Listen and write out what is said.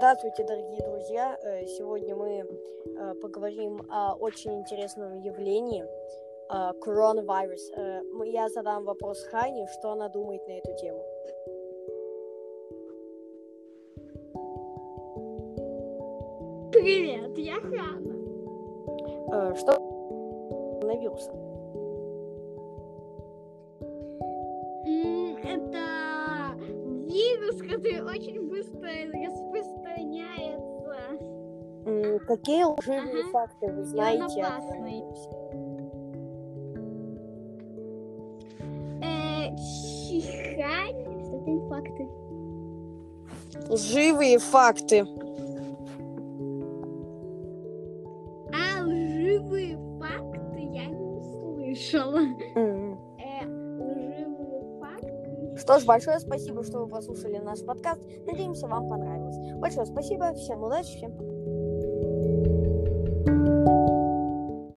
Здравствуйте, дорогие друзья! Э, сегодня мы э, поговорим о очень интересном явлении э, коронавирус. Я задам вопрос Хане, что она думает на эту тему. Привет, я Хана. Что коронавируса? Это который очень быстро Какие лживые ага. факты вы знаете Э, чихань, что это факты? Лживые факты. А, лживые факты я не слышала. Mm. Что ж, большое спасибо, что вы послушали наш подкаст. Надеемся, вам понравилось. Большое спасибо, всем удачи, всем пока.